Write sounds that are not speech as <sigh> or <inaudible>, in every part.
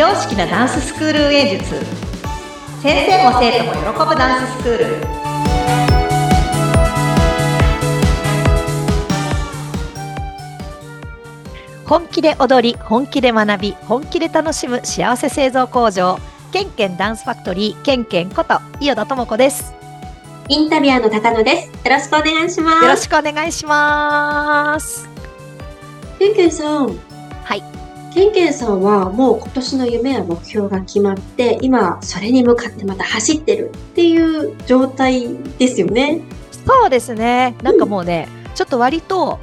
常識なダンススクール運営術先生も生徒も喜ぶダンススクール本気で踊り本気で学び本気で楽しむ幸せ製造工場ケンケンダンスファクトリーケンケンこと伊予田智子ですインタビュアーの高野です。よろしくお願いします。よろしくお願いしますケンケンさん。はい。ケンケンさんはもう今年の夢や目標が決まって、今それに向かってまた走ってるっていう状態ですよね。そうですね。なんかもうね、ちょっと割と、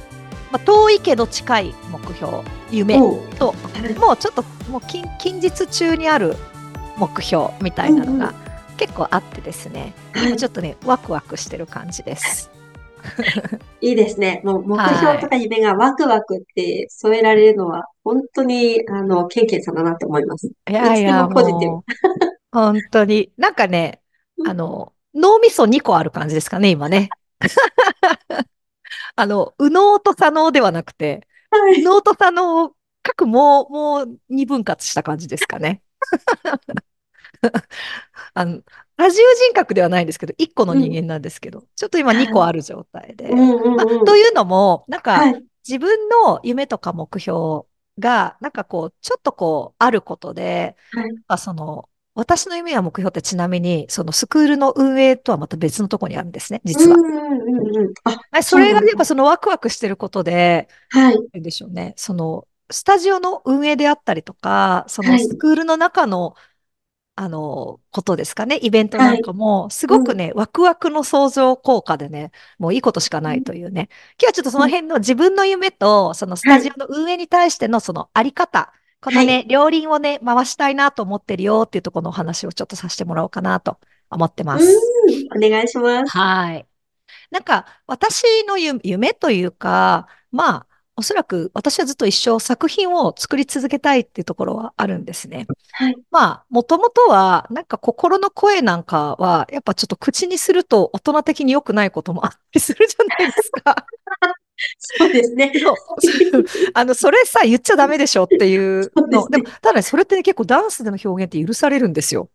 まあ、遠いけど近い目標夢ともうちょっともう近近日中にある目標みたいなのうんうが結構あってですね、はい。ちょっとねワクワクしてる感じです。<laughs> いいですね。もう目はい標とか夢がワクワクって添えられるのは、本当に、あの、ケンケンさんだなって思います。いやいやポジティブ本当になんかねうんあの脳みそ2個ある感じですかね今ね。<laughs> あの右脳と左脳ではなくてはい。右脳と左脳を各もうもう二分割した感じですかね。<laughs> あの、多重人格ではないんですけど、1個の人間なんですけど、ちょっと今2個ある状態で。うんうんまあうん。というのも、なんかはい。自分の夢とか目標が、なんかこう、ちょっとこう、あることで、はい。まあその、私の夢や目標ってちなみに、そのスクールの運営とはまた別のところにあるんですね、実はう。んうんうんうん。あ、はいそれがやっぱそのワクワクしてることで、はい。でしょうね。その、スタジオの運営であったりとか、そはいのスクールの中の、あの、ことですかね？イベントなんかも、すごくね、ワクワクの相乗効果でね、もういいことしかないというね。今日はちょっとその辺の自分の夢と、そのスタジオの運営に対してのそのあり方、このね、両輪をね、回したいなと思ってるよっていうところのお話をちょっとさせてもらおうかなと思ってます。うん。お願いします。はい。なんか、私のゆ夢というか、まあ、おそらく私はずっと一生作品を作り続けたいっていうところはあるんですね。はい。まあ、もともとは、なんか心の声なんかは、やっぱちょっと口にすると大人的に良くないこともあったりするじゃないですか。そうですね。そう <laughs> あの、それさ、言っちゃダメでしょっていうの。そうですねでも、ただね、それってね、結構ダンスでの表現って許されるんですよ。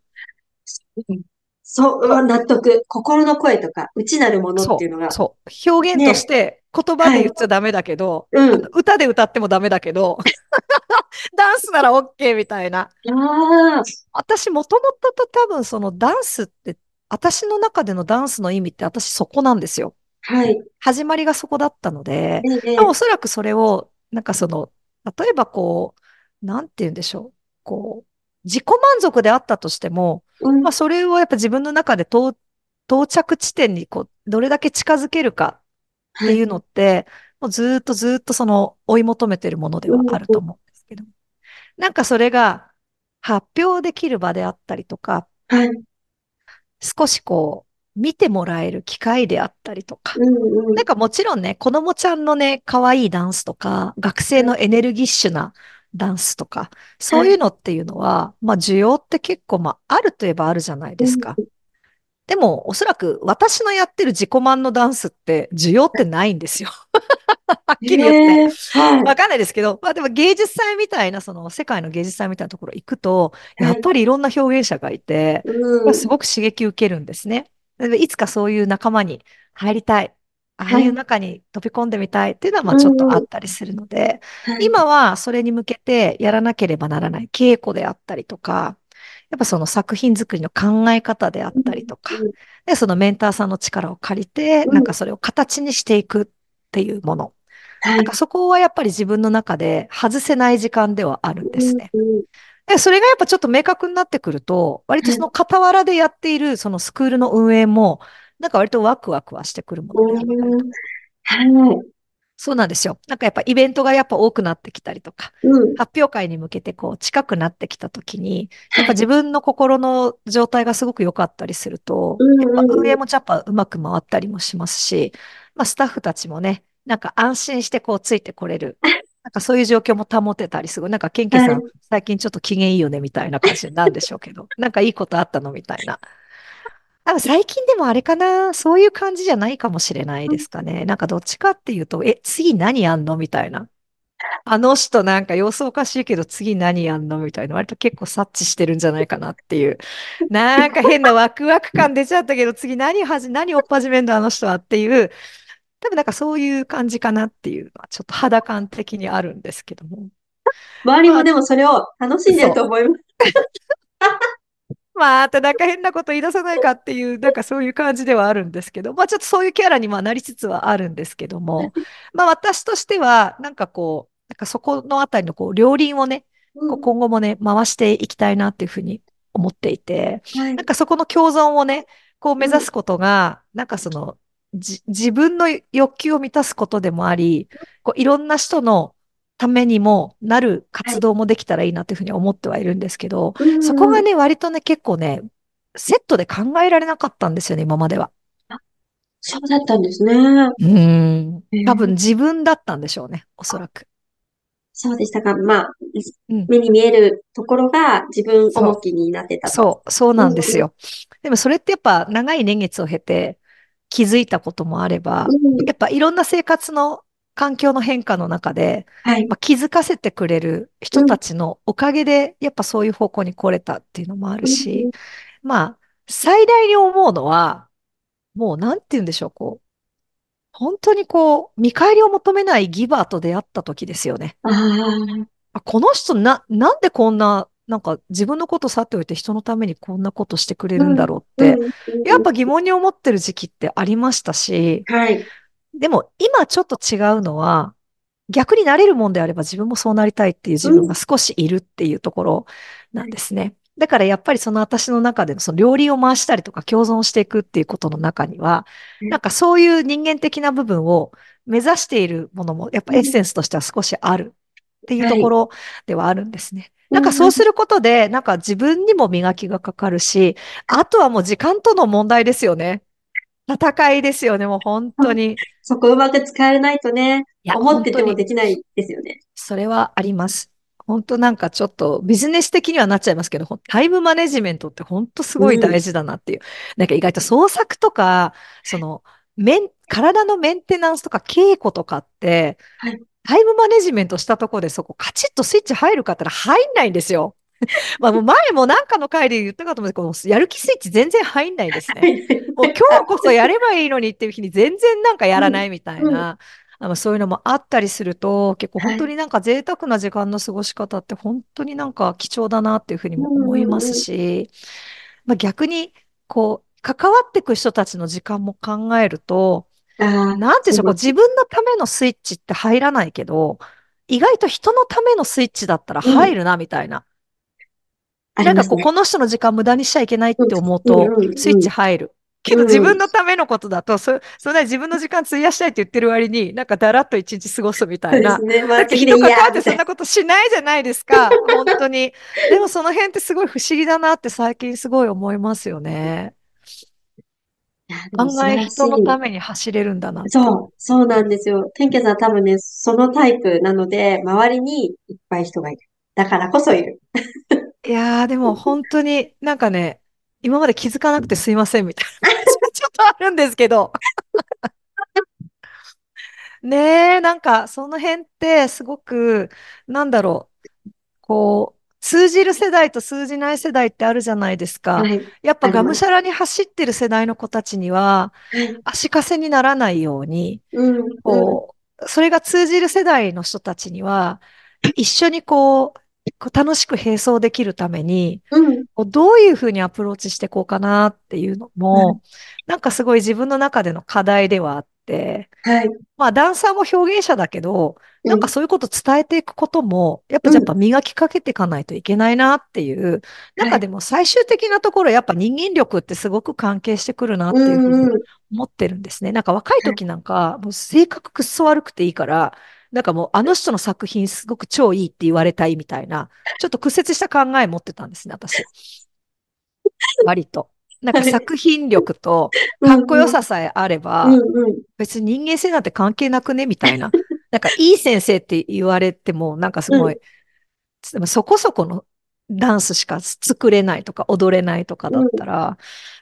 そう、納得。心の声とか、内なるものっていうのが。そう。表現として言葉で言っちゃダメだけど、うん。あの歌で歌ってもダメだけど、<laughs> ダンスなら OK みたいな。ああ、私もともと多分そのダンスって、私の中でのダンスの意味って私そこなんですよ。はい。始まりがそこだったので、ええ、おそらくそれを、なんかその、例えばこう、なんて言うんでしょう。こう、自己満足であったとしても、うんまあそれをやっぱ自分の中で到到着地点にこう、どれだけ近づけるかっていうのって、もうずーっとずーっとその追い求めてるものではあると思うんですけど。なんかそれが発表できる場であったりとか、はい。少しこう、見てもらえる機会であったりとか。うんうんなんかもちろんね、子供ちゃんのね、可愛いダンスとか、学生のエネルギッシュなダンスとか、そういうのっていうのは、まあ需要って結構まああるといえばあるじゃないですか。でも、おそらく私のやってる自己満のダンスって需要ってないんですよ。はっきり言って。へえはい。わかんないですけど、まあでも芸術祭みたいな、その世界の芸術祭みたいなところ行くと、はいやっぱりいろんな表現者がいて、すごく刺激受けるんですね。でいつかそういう仲間に入りたい。ああい。う中に飛び込んでみたいっていうのはまあちょっとあったりするので、はい。今はそれに向けてやらなければならない稽古であったりとか、やっぱその作品作りの考え方であったりとか、うんで、そのメンターさんの力を借りて、うん。なんかそれを形にしていくっていうもの。はい。なんかそこはやっぱり自分の中で外せない時間ではあるんですね。で、それがやっぱちょっと明確になってくると、割とその傍らでやっているそのスクールの運営も、なんか割とワクワクはしてくるものであったりとうんはい。そうなんですよ。なんかやっぱイベントがやっぱ多くなってきたりとか、うん。発表会に向けてこう近くなってきたときに、やっぱ自分の心の状態がすごく良かったりすると、うんやっぱ運営もやっぱうまく回ったりもしますし、まあスタッフたちもね、なんか安心してこうついてこれる。<laughs> なんかそういう状況も保てたりすごい。なんかケンケさん、はい最近ちょっと機嫌いいよねみたいな感じなんでしょうけど、なんかいいことあったのみたいな。あ最近でもあれかな、そういう感じじゃないかもしれないですかね。なんかどっちかっていうと、え、次何やんの？みたいな。あの人なんか様子おかしいけど次何やんの？みたいな、割と結構察知してるんじゃないかなっていう。なんか変なワクワク感出ちゃったけど、次何はじ、何おっ始めんだあの人はっていう、多分なんかそういう感じかなっていうのは、ちょっと肌感的にあるんですけども。周りまあ、もでもそれを楽しんでるとそ思います。う。まあ、ただなんか変なこと言い出さないかっていう、<laughs> なんかそういう感じではあるんですけど、まあちょっとそういうキャラにまあなりつつはあるんですけども、<laughs> まあ私としては、なんかこう、なんかそこのあたりのこう、両輪をね、こううん。今後もね、回していきたいなっていうふうに思っていて、はい。なんかそこの共存をね、こう目うん。指すことが、なんかその、じ、自分の欲求を満たすことでもあり、こういろんな人のためにもなるはい。活動もできたらいいなっていうふうに思ってはいるんですけど、うんうん。そこがね、割とね、結構ね、セットで考えられなかったんですよね、今までは。あ、そうだったんですね。うーん。多分えー自分だったんでしょうね、おそらく。そうでしたか。まあ、うん。目に見えるところが自分重そきになってう。たと。そう、そううんなんですよ。でもそれってやっぱ長い年月を経て気づいたこともあれば、うん。うん。やっぱいろんな生活の環境の変化の中で、はい。まあ、気づかせてくれるうん。人たちのおかげで、やっぱそういう方向に来れたっていうのもあるうん。し、まあ、最大に思うのは、もうなんて言うんでしょう、こう、本当にこう、見返りを求めないギバーと出会った時ですよね。この人な、なんでこんな、なんか自分のこと去っておいて人のためにこんなことしてくれうん。るんだろうって、うん。うん。やっぱ疑問に思ってる時期ってありましたし、はい。でも今ちょっと違うのは、逆になれるもんであれば自分もそうなりたいっていう自分がうん。少しいるっていうところなんですね。だからやっぱりその私の中でのその両輪を回したりとか共存していくっていうことの中には、なんかそういう人間的な部分を目指しているものもやっぱエッうん。センスとしては少しあるっていうはい。ところではあるんですね。なんかうん。うん。そうすることで、なんか自分にも磨きがかかるし、あとはもう時間との問題ですよね。戦いですよね、もう本当に。そこうまく使えないとね、思ってても。できないですよね。それはあります。本当なんかちょっとビジネス的にはなっちゃいますけど、タイムマネジメントって本当すうん。ごい大事だなっていう。なんか意外と創作とか、その、メン、体のメンテナンスとか稽古とかって、はい。タイムマネジメントしたところでそこカチッとスイッチ入るかって言ったら入んないんですよ。<laughs> まあもう前もなんかの回で言ったかと思うんですやる気スイッチ全然入んないですね。はい。もう今日こそやればいいのにっていう日に全然なんかやうん。らないみたいうん。な、あのそういうのもあったりすると、結構はい。本当になんか贅沢な時間の過ごし方って本当になんか貴重だなっていうふうにうも思いますん。うん。し、まあ、逆にこう、関わっていく人たちの時間も考えると、なんていうんでしょう。自分のためのスイッチって入らないけど、意外と人のためのスイッチだったらうん。入るなみたいな。なんかこう。この人の時間無駄にしちゃいけないっうん。て思ううん。と、スイッうん。チ入る。けど自。分のためのことだと、そ、そんなに自分の時間費やしたいって言ってる割に、なんかだらっと一日過ごすみたいな。そうですね。まあ人関わって。そんなことしないじゃないですか。本当に。でもその辺ってすごい不思議だなって最近すごい思いますよね。案外人のたい。めに走れるんだな。そう、そうなんですよ。天気さん多分ね、そのタイプなので、周りにいっぱい人がいる。だからこそいる。いやー、でも本当になんかね、今まで気づかなくてすいませんみたいな <laughs> ちょっとあるんですけど。<laughs> ねえ、なんかその辺ってすごく、なんだろう、こう、通じる世代と通じない世代ってあるじゃないですか。はい。やっぱ。がむしゃらに走ってる世代の子たちには、はい。足かせにならないように、うん、うん。こう、それが通じる世代の人たちには、一緒にこう楽しく並走できるために、うん。どういうふうにアプローチしていこうかなっていうのも、はなんかすごい自分の中での課題ではあって、い。まあ、ダンサーも表現者だけど、なんかうん、そういうこと伝えていくことも、やっぱうん。やっぱ磨きかけていかないといけないなっていう、なんはい。かでも最終的なところ、やっぱ人間力ってすごく関係してくるなうっていうふうにん、うん。思ってるんですね。なんか若い。時なんか、もう性格くっそ悪くていいから、なんかもうあの人の作品すごく超いいって言われたいみたいな、ちょっと屈折した考え持ってたんですね、私。割と。なんかはい。作品力とうん、かっこようん。ささえあれば、うん、うん。別に人間性なんて関係なくねみたいな。なんかいい先生って言われても、なんかすうん。ごい、でもそこそこのダンスしか作れないとか踊れないとかだったうん。ら、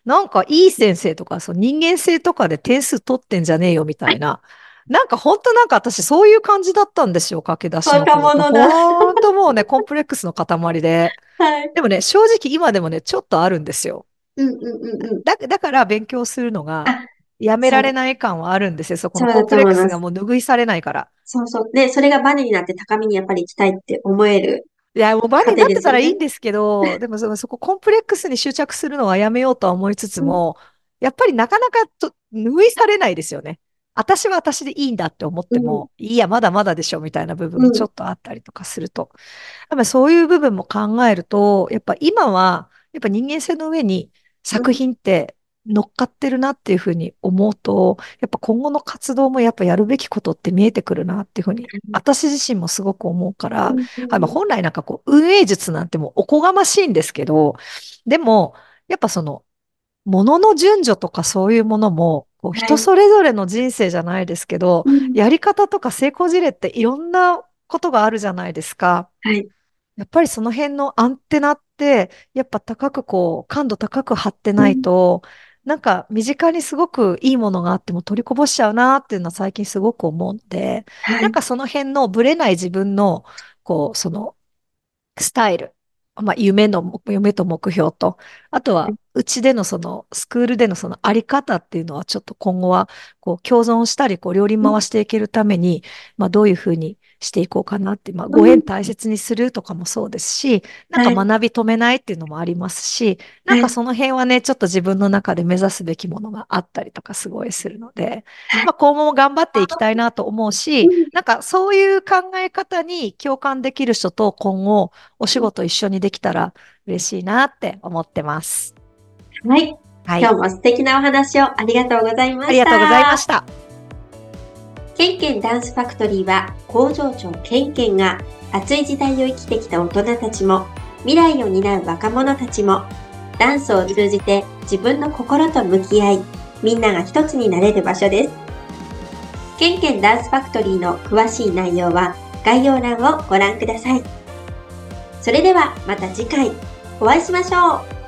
なんかいい先生とか、そう人間性とかで点数取ってんじゃねえよみたいな。なんか本当なんか私そういう感じだったんですよ、駆け出しの若。者だ。本当もうね、<laughs> コンプレックスの塊で。はい。でもね、正直今でもね、ちょっとあるんですよ。うんうんうんうん。だ、だから勉強するのがあ、やめられない感はあるんですよ。そこのコンプレック。スがもう拭いされないから。そうそう。で、それがバネになって高みにやっぱり行きたいって思えるいや、もうバネになってた。らいいんですけど、<laughs> でもその、そこコンプレックスに執着するのはやめようとは思いつつうん、も、やっぱりなかなかと拭いされないですよね。私は私でいいんだって思っうん、ても、いいや、まだまだでしょみたいな部分うん、もちょっとあったりとかすると。やっぱそういう部分も考えると、やっぱ今は、やっぱ人間性の上に作うん、品って乗っかってるなっていうふうに思うと、やっぱ今後の活動もやっぱやるべきことって見えてくるなっていうふうに、私自身もすごく思うかうら、ん、あの本来なんかこう、運営術なんてもうおこがましいんですけど、でも、やっぱその、ものの順序とかそういうものも、こうはい。人それぞれの人生じゃないですけど、うん、やり方とか成功事例っていろんなことがあるじゃないですか。はい。やっぱりその辺のアンテナって、やっぱ高くこう、感度高く張ってうないん、と、なんか身近にすごくいいものがあっても取りこぼしちゃうなっていうのは最近すごく思うので、はい。なんかその辺のブレない自分の、こう、そのスタイル、まあ、夢の、夢と目標と、あとは、うちでのその、スクールでのそのあり方っていうのは、ちょっと今後は、こう、共存したり、こう、両輪うん、回していけるために、まあ、どういうふうにしていこうかなって、まあ、うんご縁大切にするとかもそうですし、なんかはい。学び止めないっていうのもありますし、なんはい。かその辺はね、ちょっと自分の中で目指すべきものがあったりとかすごいするので、はい。まあ、今後も頑張っていきたいなと思ううし、ん、なんかそういう考え方に共感できる人と今後お仕事一緒にできたら嬉しいなって思ってます。はい。はい。今日も素敵なお話をありがとうございましありがとうございまた。した。ケンケンダンスファクトリーは工場長ケンケンが熱い時代を生きてきた大人たちも未来を担う若者たちもダンスを通じて自分の心と向き合いみんなが一つになれる場所です。ケンケンダンスファクトリーの詳しい内容は概要欄をご覧ください。それではまた次回お会いしましょう。